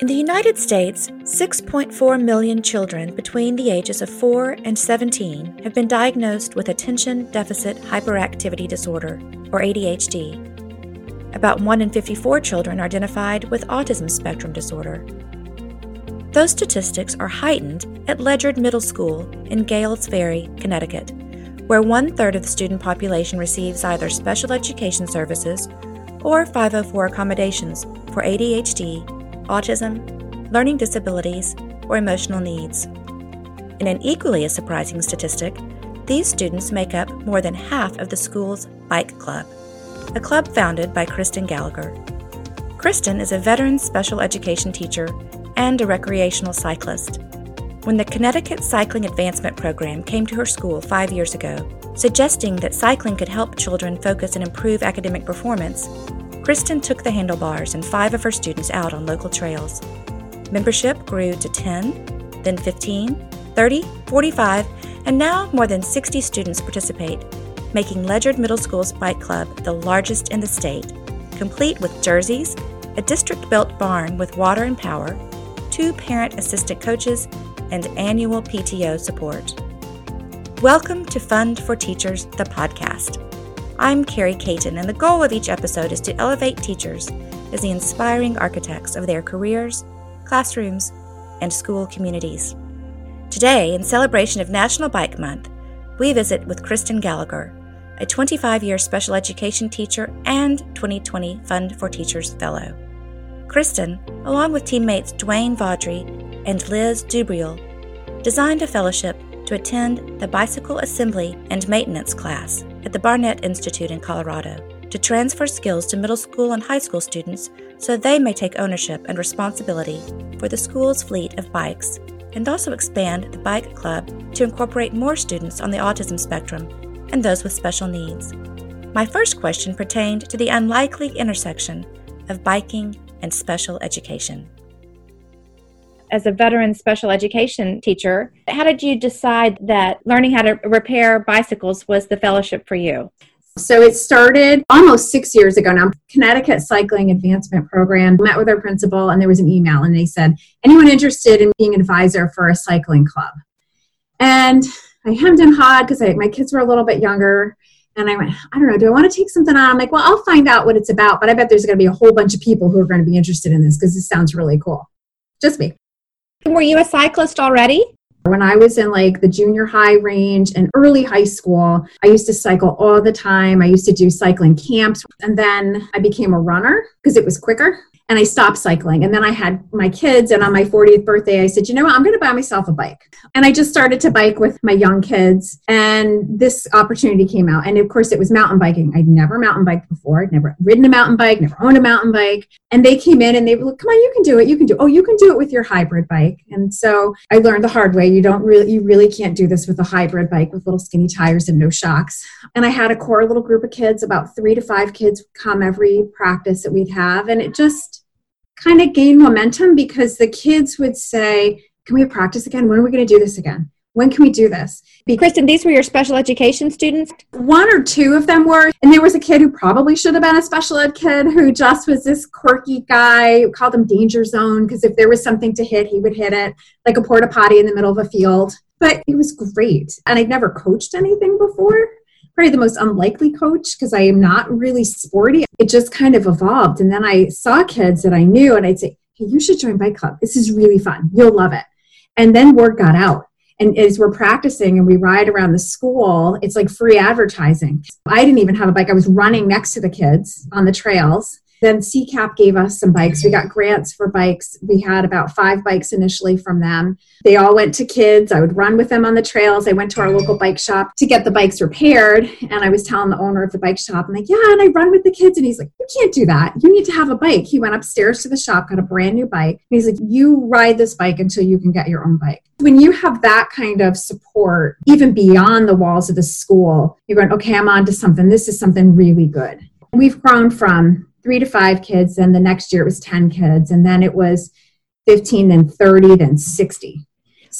In the United States, 6.4 million children between the ages of 4 and 17 have been diagnosed with Attention Deficit Hyperactivity Disorder, or ADHD. About 1 in 54 children are identified with autism spectrum disorder. Those statistics are heightened at Ledyard Middle School in Gales Ferry, Connecticut, where one third of the student population receives either special education services or 504 accommodations for ADHD autism, learning disabilities, or emotional needs. In an equally as surprising statistic, these students make up more than half of the school's Bike Club, a club founded by Kristen Gallagher. Kristen is a veteran special education teacher and a recreational cyclist. When the Connecticut Cycling Advancement Program came to her school five years ago, suggesting that cycling could help children focus and improve academic performance, Kristen took the handlebars and five of her students out on local trails. Membership grew to 10, then 15, 30, 45, and now more than 60 students participate, making Ledyard Middle School's bike club the largest in the state, complete with jerseys, a district built barn with water and power, two parent assistant coaches, and annual PTO support. Welcome to Fund for Teachers, the podcast. I'm Carrie Caton, and the goal of each episode is to elevate teachers as the inspiring architects of their careers, classrooms, and school communities. Today, in celebration of National Bike Month, we visit with Kristen Gallagher, a 25 year special education teacher and 2020 Fund for Teachers Fellow. Kristen, along with teammates Dwayne Vaudry and Liz Dubriel, designed a fellowship to attend the Bicycle Assembly and Maintenance class at the Barnett Institute in Colorado to transfer skills to middle school and high school students so they may take ownership and responsibility for the school's fleet of bikes, and also expand the Bike Club to incorporate more students on the autism spectrum and those with special needs. My first question pertained to the unlikely intersection of biking and special education as a veteran special education teacher, how did you decide that learning how to repair bicycles was the fellowship for you? So it started almost six years ago now. Connecticut Cycling Advancement Program met with our principal, and there was an email, and they said, "Anyone interested in being an advisor for a cycling club?" And I hemmed and hawed because my kids were a little bit younger, and I went, "I don't know. Do I want to take something on?" I'm like, "Well, I'll find out what it's about, but I bet there's going to be a whole bunch of people who are going to be interested in this because this sounds really cool." Just me. Were you a cyclist already? When I was in like the junior high range and early high school, I used to cycle all the time. I used to do cycling camps. And then I became a runner because it was quicker and I stopped cycling. And then I had my kids, and on my 40th birthday, I said, you know what, I'm going to buy myself a bike. And I just started to bike with my young kids, and this opportunity came out. And of course, it was mountain biking. I'd never mountain biked before, I'd never ridden a mountain bike, never owned a mountain bike. And they came in and they were like, come on, you can do it. You can do it. Oh, you can do it with your hybrid bike. And so I learned the hard way. You don't really, you really can't do this with a hybrid bike with little skinny tires and no shocks. And I had a core little group of kids, about three to five kids come every practice that we'd have. And it just, kind of gained momentum because the kids would say, Can we practice again? When are we going to do this again? When can we do this? Because Kristen, these were your special education students? One or two of them were. And there was a kid who probably should have been a special ed kid who just was this quirky guy, we called him Danger Zone, because if there was something to hit, he would hit it, like a porta potty in the middle of a field. But it was great. And I'd never coached anything before probably the most unlikely coach because I am not really sporty. It just kind of evolved. And then I saw kids that I knew and I'd say, hey, you should join Bike Club. This is really fun. You'll love it. And then word got out. And as we're practicing and we ride around the school, it's like free advertising. I didn't even have a bike. I was running next to the kids on the trails then CCAP gave us some bikes. We got grants for bikes. We had about five bikes initially from them. They all went to kids. I would run with them on the trails. I went to our local bike shop to get the bikes repaired. And I was telling the owner of the bike shop, I'm like, yeah, and I run with the kids. And he's like, you can't do that. You need to have a bike. He went upstairs to the shop, got a brand new bike. And he's like, you ride this bike until you can get your own bike. When you have that kind of support, even beyond the walls of the school, you're going, okay, I'm on to something. This is something really good. We've grown from three to five kids. Then the next year it was 10 kids. And then it was 15, then 30, then 60.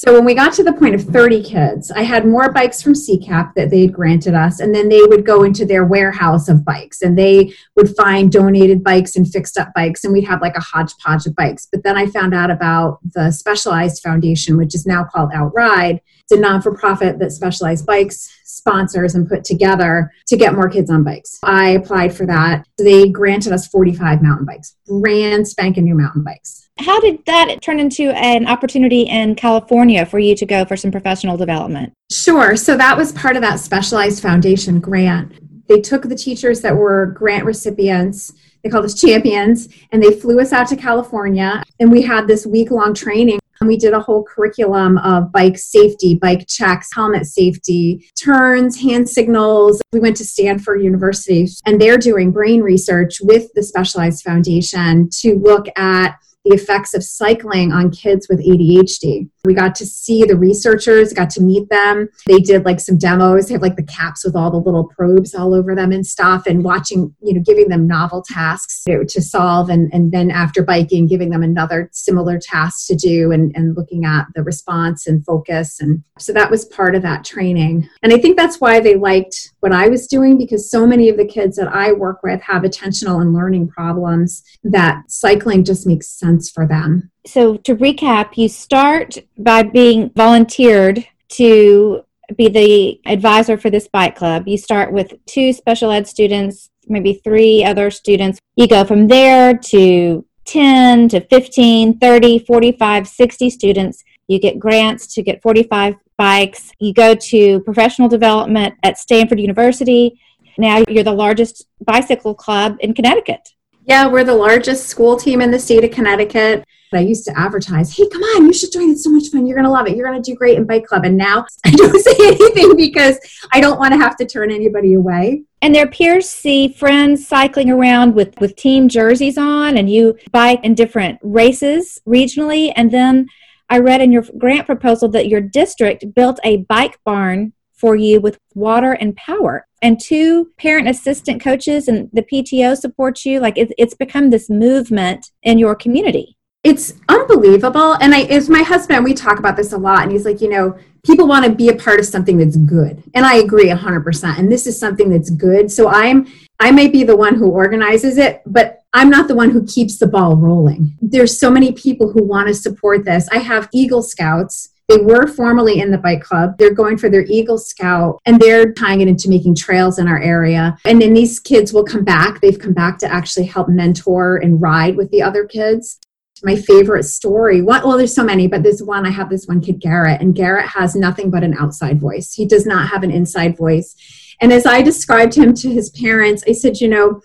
So when we got to the point of 30 kids, I had more bikes from CCAP that they had granted us, and then they would go into their warehouse of bikes and they would find donated bikes and fixed up bikes, and we'd have like a hodgepodge of bikes. But then I found out about the Specialized Foundation, which is now called Outride. It's a non for profit that Specialized Bikes sponsors and put together to get more kids on bikes. I applied for that. They granted us 45 mountain bikes, brand spanking new mountain bikes. How did that turn into an opportunity in California for you to go for some professional development? Sure. So that was part of that specialized foundation grant. They took the teachers that were grant recipients they called us champions and they flew us out to california and we had this week long training and we did a whole curriculum of bike safety, bike checks, helmet safety, turns, hand signals. We went to Stanford University and they're doing brain research with the Specialized Foundation to look at the effects of cycling on kids with ADHD. We got to see the researchers, got to meet them. They did like some demos. They have like the caps with all the little probes all over them and stuff, and watching, you know, giving them novel tasks you know, to solve. And, and then after biking, giving them another similar task to do and, and looking at the response and focus. And so that was part of that training. And I think that's why they liked what I was doing because so many of the kids that I work with have attentional and learning problems that cycling just makes sense for them so to recap, you start by being volunteered to be the advisor for this bike club. You start with two special ed students, maybe three other students. You go from there to 10 to 15, 30, 45, 60 students. You get grants to get 45 bikes. You go to professional development at Stanford University. Now you're the largest bicycle club in Connecticut. Yeah, we're the largest school team in the state of Connecticut. I used to advertise, hey, come on, you should join. It's so much fun. You're going to love it. You're going to do great in bike club. And now I don't say anything because I don't want to have to turn anybody away. And their peers see friends cycling around with, with team jerseys on, and you bike in different races regionally. And then I read in your grant proposal that your district built a bike barn for you with water and power and two parent assistant coaches and the PTO supports you like it's, it's become this movement in your community it's unbelievable. And I, as my husband, we talk about this a lot, and he's like, you know, people want to be a part of something that's good, and I agree hundred percent. And this is something that's good. So I'm, I might be the one who organizes it, but I'm not the one who keeps the ball rolling. There's so many people who want to support this. I have Eagle Scouts. They were formerly in the bike club. They're going for their Eagle Scout and they're tying it into making trails in our area. And then these kids will come back. They've come back to actually help mentor and ride with the other kids my favorite story. What, well, there's so many, but there's one. I have this one kid, Garrett, and Garrett has nothing but an outside voice. He does not have an inside voice. And as I described him to his parents, I said, you know,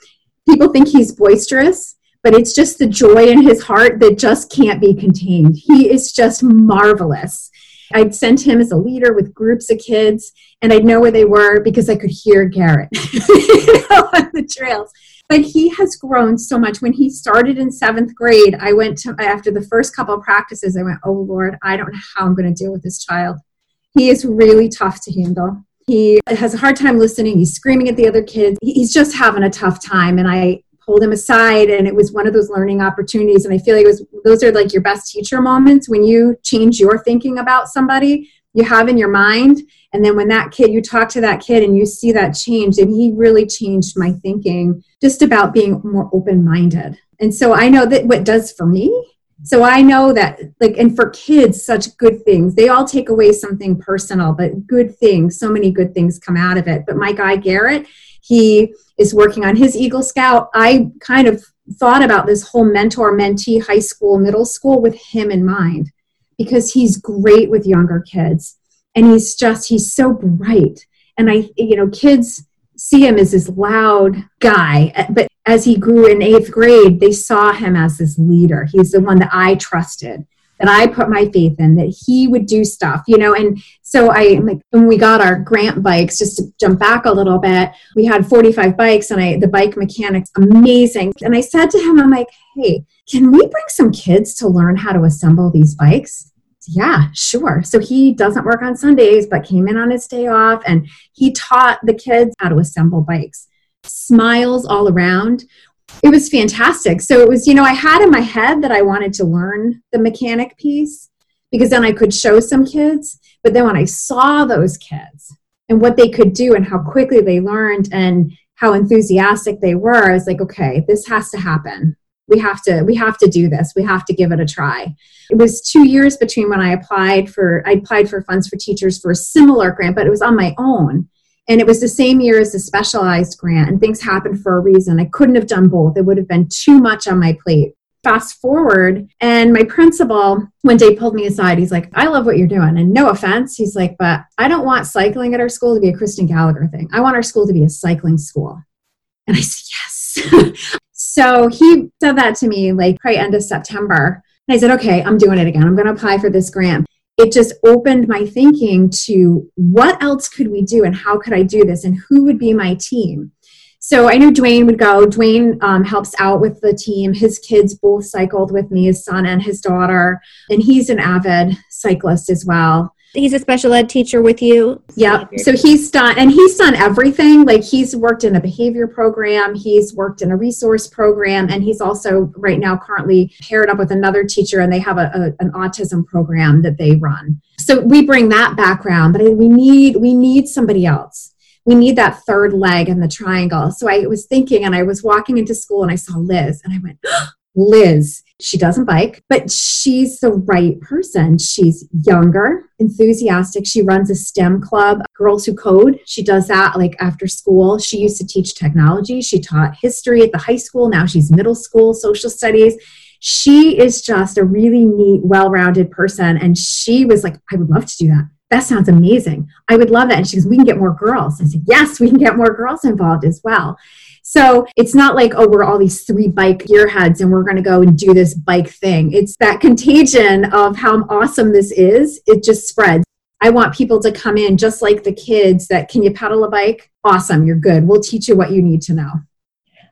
people think he's boisterous, but it's just the joy in his heart that just can't be contained. He is just marvelous. I'd send him as a leader with groups of kids, and I'd know where they were because I could hear Garrett you know, on the trails but he has grown so much. When he started in seventh grade, I went to, after the first couple of practices, I went, oh Lord, I don't know how I'm going to deal with this child. He is really tough to handle. He has a hard time listening. He's screaming at the other kids. He's just having a tough time. And I pulled him aside and it was one of those learning opportunities. And I feel like it was, those are like your best teacher moments. When you change your thinking about somebody you have in your mind and then when that kid you talk to that kid and you see that change and he really changed my thinking just about being more open-minded. And so i know that what does for me. So i know that like and for kids such good things. They all take away something personal but good things so many good things come out of it. But my guy garrett he is working on his eagle scout. I kind of thought about this whole mentor mentee high school middle school with him in mind because he's great with younger kids and he's just he's so bright. And i you know kids see him as this loud guy but as he grew in eighth grade they saw him as this leader. He's the one that i trusted that i put my faith in that he would do stuff you know and so i like when we got our grant bikes just to jump back a little bit we had 45 bikes and i the bike mechanics amazing and i said to him i'm like hey can we bring some kids to learn how to assemble these bikes? Yeah, sure. So he doesn't work on Sundays, but came in on his day off and he taught the kids how to assemble bikes. Smiles all around. It was fantastic. So it was, you know, I had in my head that I wanted to learn the mechanic piece because then I could show some kids. But then when I saw those kids and what they could do and how quickly they learned and how enthusiastic they were, I was like, okay, this has to happen. We have to we have to do this. We have to give it a try. It was two years between when I applied for I applied for funds for teachers for a similar grant, but it was on my own. And it was the same year as the specialized grant, and things happened for a reason. I couldn't have done both. It would have been too much on my plate. Fast forward and my principal one day pulled me aside. He's like i love what you're doing. And no offense he's like but i don't want cycling at our school to be a kristen gallagher thing. I want our school to be a cycling school. And i said yes. So he said that to me like probably end of september. And i said okay i'm doing it again. I'm going to apply for this grant it just opened my thinking to what else could we do and how could i do this and who would be my team so I knew Dwayne would go. Dwayne um, helps out with the team. His kids both cycled with me, his son and his daughter, and he's an avid cyclist as well. He's a special ed teacher with you. Yep. So he's done, and he's done everything. Like he's worked in a behavior program, he's worked in a resource program, and he's also right now currently paired up with another teacher, and they have a, a an autism program that they run. So we bring that background, but we need we need somebody else we need that third leg in the triangle. So I was thinking, and I was walking into school and I saw Liz, and I went, Liz, she doesn't bike, but she's the right person. She's younger, enthusiastic. She runs a STEM club, Girls Who Code. She does that like after school. She used to teach technology. She taught history at the high school. Now she's middle school, social studies. She is just a really neat, well rounded person. And she was like, I would love to do that that sounds amazing. I would love that. And she goes, we can get more girls. I said, yes, we can get more girls involved as well. So it's not like, oh, we're all these three bike gearheads and we're going to go and do this bike thing. It's that contagion of how awesome this is. It just spreads. I want people to come in just like the kids that can you pedal a bike? Awesome, you're good. We'll teach you what you need to know.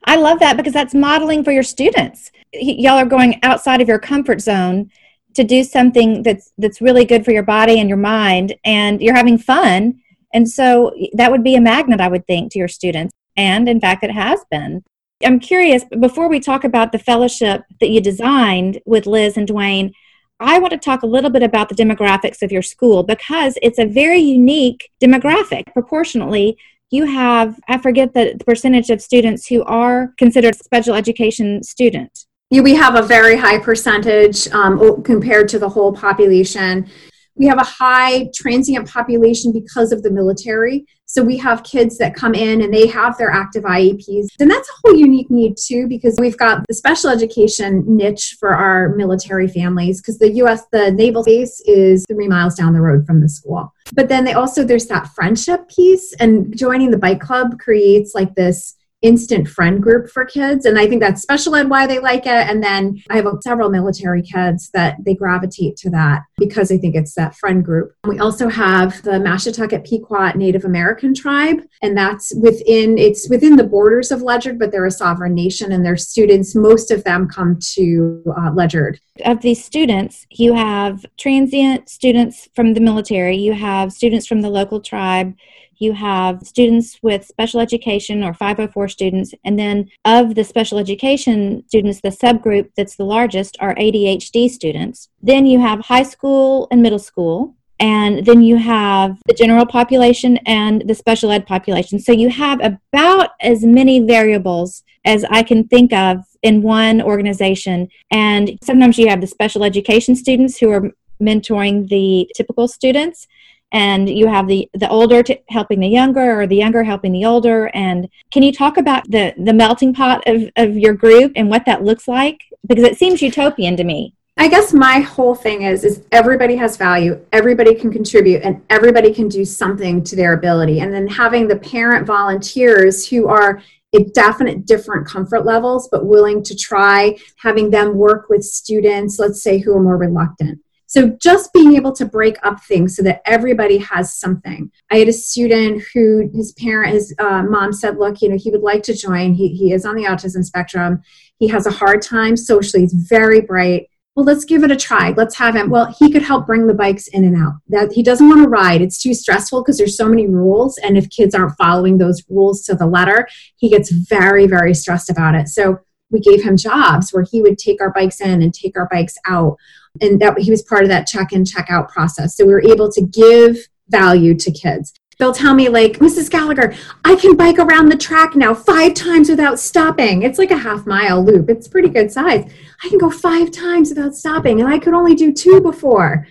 I love that because that's modeling for your students. Y'all are going outside of your comfort zone to do something that's that's really good for your body and your mind and you're having fun and so that would be a magnet i would think to your students and in fact it has been. I'm curious before we talk about the fellowship that you designed with liz and dwayne i want to talk a little bit about the demographics of your school because it's a very unique demographic. Proportionately you have i forget the percentage of students who are considered special education students we have a very high percentage um, compared to the whole population. We have a high transient population because of the military. So we have kids that come in and they have their active IEPs. And that's a whole unique need too, because we've got the special education niche for our military families, because the US, the naval base is three miles down the road from the school. But then they also, there's that friendship piece, and joining the bike club creates like this instant friend group for kids. And i think that's special ed why they like it. And then i have several military kids that they gravitate to that because i think it's that friend group. We also have the mashantucket pequot native american tribe. And that's within it's within the borders of ledyard but they're a sovereign nation and their students most of them come to uh, ledyard of these students you have transient students from the military you have students from the local tribe you have students with special education or 504 students, and then of the special education students, the subgroup that's the largest are ADHD students. Then you have high school and middle school, and then you have the general population and the special ed population. So you have about as many variables as I can think of in one organization. And sometimes you have the special education students who are mentoring the typical students and you have the the older t- helping the younger or the younger helping the older. And can you talk about the the melting pot of, of your group and what that looks like? Because it seems utopian to me. I guess my whole thing is is everybody has value, everybody can contribute and everybody can do something to their ability. And then having the parent volunteers who are at definite different comfort levels but willing to try having them work with students let's say who are more reluctant so just being able to break up things so that everybody has something. I had a student who his parent, his uh, mom said, look, you know, he would like to join. He, he is on the autism spectrum. He has a hard time socially. He's very bright. Well, let's give it a try. Let's have him. Well, he could help bring the bikes in and out. That he doesn't want to ride. It's too stressful because there's so many rules, and if kids aren't following those rules to the letter, he gets very, very stressed about it. So we gave him jobs where he would take our bikes in and take our bikes out And that he was part of that check in, check out process. So we were able to give value to kids. They'll tell me, like, Mrs. Gallagher, I can bike around the track now five times without stopping. It's like a half mile loop, it's pretty good size. I can go five times without stopping, and I could only do two before.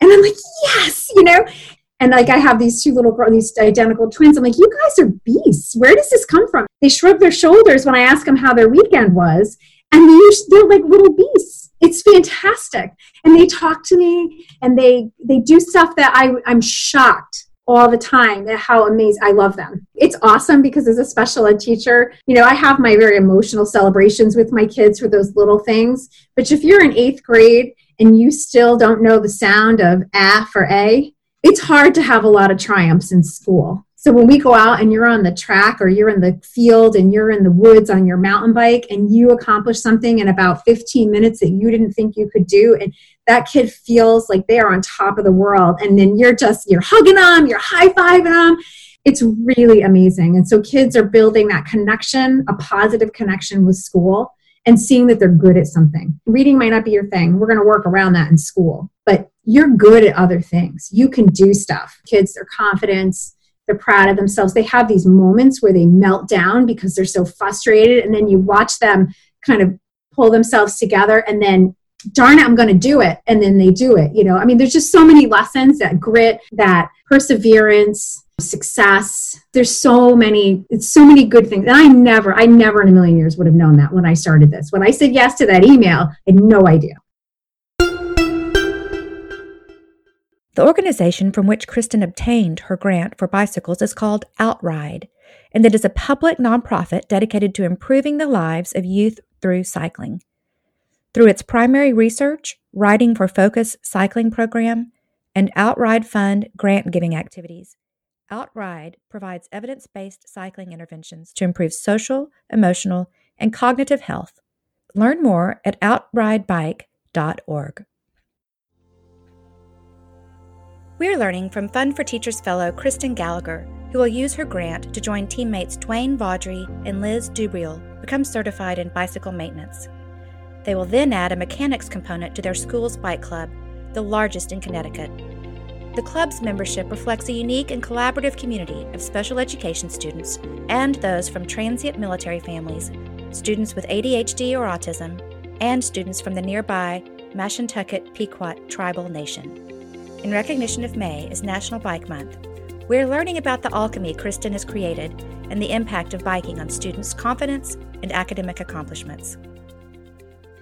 And I'm like, yes, you know? And like I have these two little girls, these identical twins. I'm like, you guys are beasts. Where does this come from? They shrug their shoulders when I ask them how their weekend was, and they're like little beasts. It's fantastic. And they talk to me, and they they do stuff that I I'm shocked all the time at how amazing I love them. It's awesome because as a special ed teacher, you know, I have my very emotional celebrations with my kids for those little things. But if you're in eighth grade and you still don't know the sound of A for A, it's hard to have a lot of triumphs in school. So when we go out and you're on the track or you're in the field and you're in the woods on your mountain bike and you accomplish something in about 15 minutes that you didn't think you could do and that kid feels like they are on top of the world and then you're just you're hugging them, you're high-fiving them. It's really amazing. And so kids are building that connection, a positive connection with school and seeing that they're good at something. Reading might not be your thing. We're going to work around that in school. But you're good at other things. You can do stuff. Kids, their confidence, they're proud of themselves. They have these moments where they melt down because they're so frustrated. And then you watch them kind of pull themselves together and then darn it i'm going to do it and then they do it you know i mean there's just so many lessons that grit that perseverance success. There's so many it's so many good things. And i never i never in a million years would have known that when i started this. When i said yes to that email i had no idea. The organization from which Kristen obtained her grant for bicycles is called Outride, and it is a public nonprofit dedicated to improving the lives of youth through cycling. Through its primary research, Riding for Focus cycling program, and Outride Fund grant giving activities, Outride provides evidence based cycling interventions to improve social, emotional, and cognitive health. Learn more at outridebike.org. We're learning from Fund for Teachers fellow Kristen Gallagher, who will use her grant to join teammates Dwayne Vaudry and Liz Dubriel become certified in bicycle maintenance. They will then add a mechanics component to their school's bike club, the largest in Connecticut. The club's membership reflects a unique and collaborative community of special education students and those from transient military families, students with ADHD or autism, and students from the nearby Mashantucket Pequot Tribal Nation. In recognition of May as National Bike Month, we're learning about the alchemy Kristen has created and the impact of biking on students' confidence and academic accomplishments.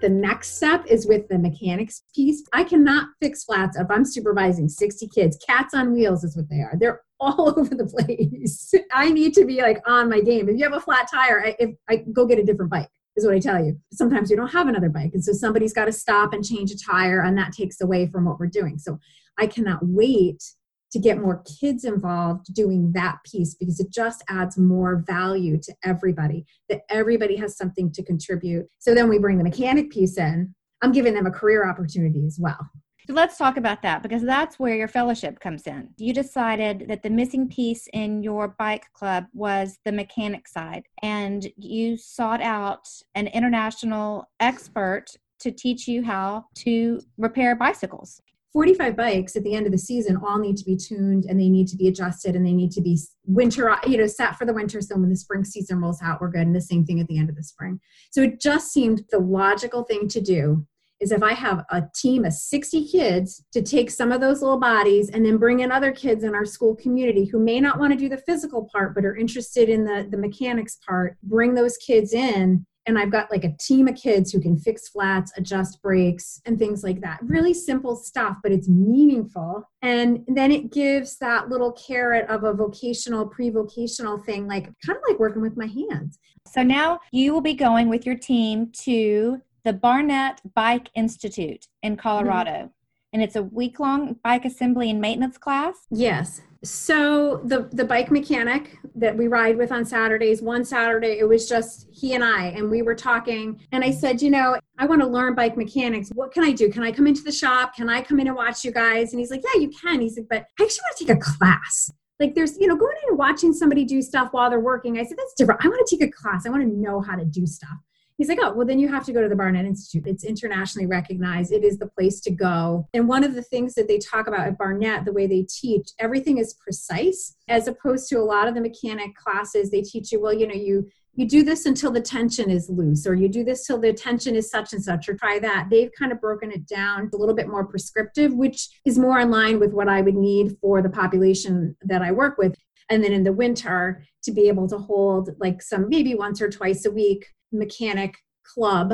The next step is with the mechanics piece. I cannot fix flats if I'm supervising 60 kids. Cats on wheels is what they are. They're all over the place. I need to be like on my game. If you have a flat tire, I, if I go get a different bike is what I tell you. Sometimes you don't have another bike. And so somebody's got to stop and change a tire, and that takes away from what we're doing. So I cannot wait to get more kids involved doing that piece because it just adds more value to everybody, that everybody has something to contribute. So then we bring the mechanic piece in. I'm giving them a career opportunity as well. So let's talk about that because that's where your fellowship comes in. You decided that the missing piece in your bike club was the mechanic side, and you sought out an international expert to teach you how to repair bicycles. 45 bikes at the end of the season all need to be tuned and they need to be adjusted and they need to be winter you know set for the winter so when the spring season rolls out we're good and the same thing at the end of the spring so it just seemed the logical thing to do is if I have a team of 60 kids to take some of those little bodies and then bring in other kids in our school community who may not want to do the physical part but are interested in the, the mechanics part, bring those kids in. And I've got like a team of kids who can fix flats, adjust brakes, and things like that. Really simple stuff, but it's meaningful. And then it gives that little carrot of a vocational, pre vocational thing, like kind of like working with my hands. So now you will be going with your team to the Barnett Bike Institute in Colorado. Mm-hmm. And it's a week long bike assembly and maintenance class. Yes. So the the bike mechanic that we ride with on Saturdays, one Saturday it was just he and I and we were talking and I said, you know, I want to learn bike mechanics. What can I do? Can I come into the shop? Can I come in and watch you guys? And he's like, Yeah, you can. He's like, but I actually want to take a class. Like there's, you know, going in and watching somebody do stuff while they're working. I said, that's different. I want to take a class. I want to know how to do stuff he's like, oh, well, then you have to go to the Barnett Institute. It's internationally recognized. It is the place to go. And one of the things that they talk about at Barnett, the way they teach, everything is precise, as opposed to a lot of the mechanic classes. They teach you, well, you know, you you do this until the tension is loose or you do this till the tension is such and such or try that they've kind of broken it down a little bit more prescriptive which is more in line with what i would need for the population that i work with and then in the winter to be able to hold like some maybe once or twice a week mechanic club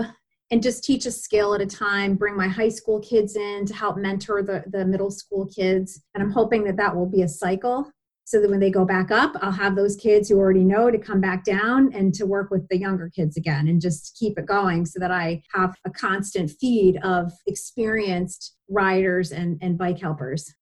and just teach a skill at a time bring my high school kids in to help mentor the, the middle school kids. And i'm hoping that that will be a cycle so that when they go back up i'll have those kids who already know to come back down and to work with the younger kids again and just keep it going so that i have a constant feed of experienced riders and, and bike helpers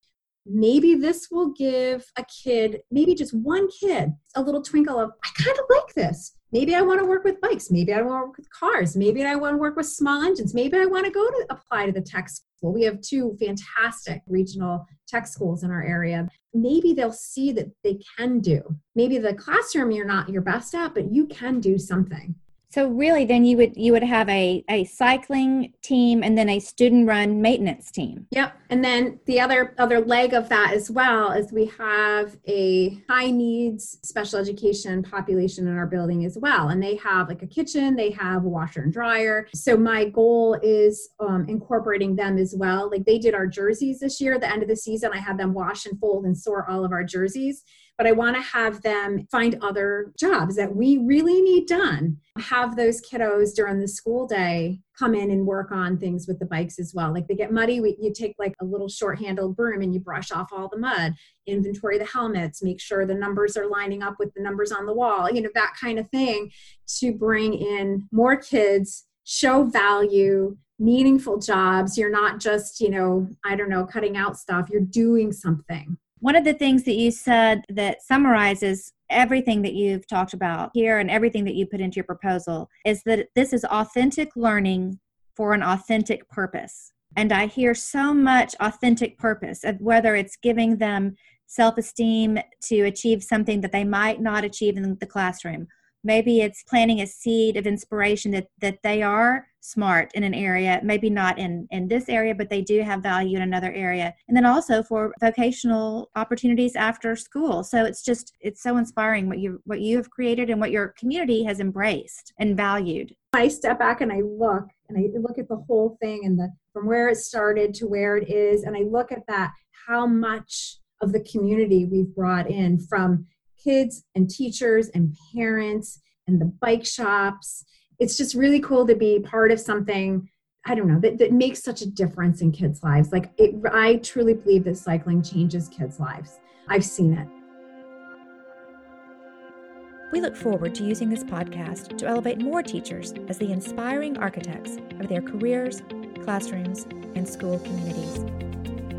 maybe this will give a kid, maybe just one kid, a little twinkle of, I kind of like this. Maybe I want to work with bikes. Maybe I want to work with cars. Maybe I want to work with small engines. Maybe I want to go to apply to the tech school. We have two fantastic regional tech schools in our area. Maybe they'll see that they can do. Maybe the classroom you're not your best at, but you can do something. So really then you would you would have a, a cycling team and then a student run maintenance team. Yep. And then the other other leg of that as well is we have a high needs special education population in our building as well. And they have like a kitchen, they have a washer and dryer. So my goal is um, incorporating them as well. Like they did our jerseys this year, at the end of the season, I had them wash and fold and sort all of our jerseys but I want to have them find other jobs that we really need done. Have those kiddos during the school day come in and work on things with the bikes as well. Like they get muddy, we, you take like a little short handled broom and you brush off all the mud, inventory the helmets, make sure the numbers are lining up with the numbers on the wall, you know, that kind of thing to bring in more kids, show value, meaningful jobs. You're not just, you know, I don't know, cutting out stuff, you're doing something. One of the things that you said that summarizes everything that you've talked about here and everything that you put into your proposal is that this is authentic learning for an authentic purpose. And I hear so much authentic purpose of whether it's giving them self esteem to achieve something that they might not achieve in the classroom maybe it's planting a seed of inspiration that that they are smart in an area maybe not in in this area but they do have value in another area and then also for vocational opportunities after school so it's just it's so inspiring what you what you have created and what your community has embraced and valued i step back and i look and i look at the whole thing and the from where it started to where it is and i look at that how much of the community we've brought in from kids and teachers and parents and the bike shops. It's just really cool to be part of something, I don't know, that, that makes such a difference in kids' lives. Like, it, I truly believe that cycling changes kids' lives. I've seen it. We look forward to using this podcast to elevate more teachers as the inspiring architects of their careers, classrooms, and school communities.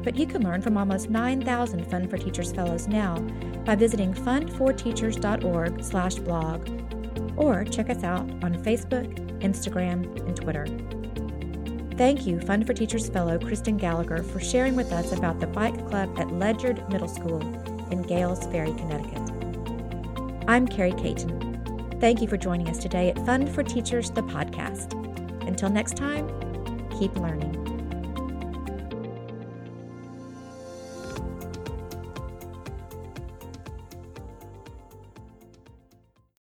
But you can learn from almost 9,000 Fund for Teachers fellows now by visiting fundforteachers.org slash blog or check us out on Facebook, Instagram, and Twitter. Thank you, Fund for Teachers fellow Kristen Gallagher, for sharing with us about the bike club at Ledyard Middle School in Gales Ferry, Connecticut. I'm Carrie Caton. Thank you for joining us today at Fund for Teachers, the podcast. Until next time, keep learning.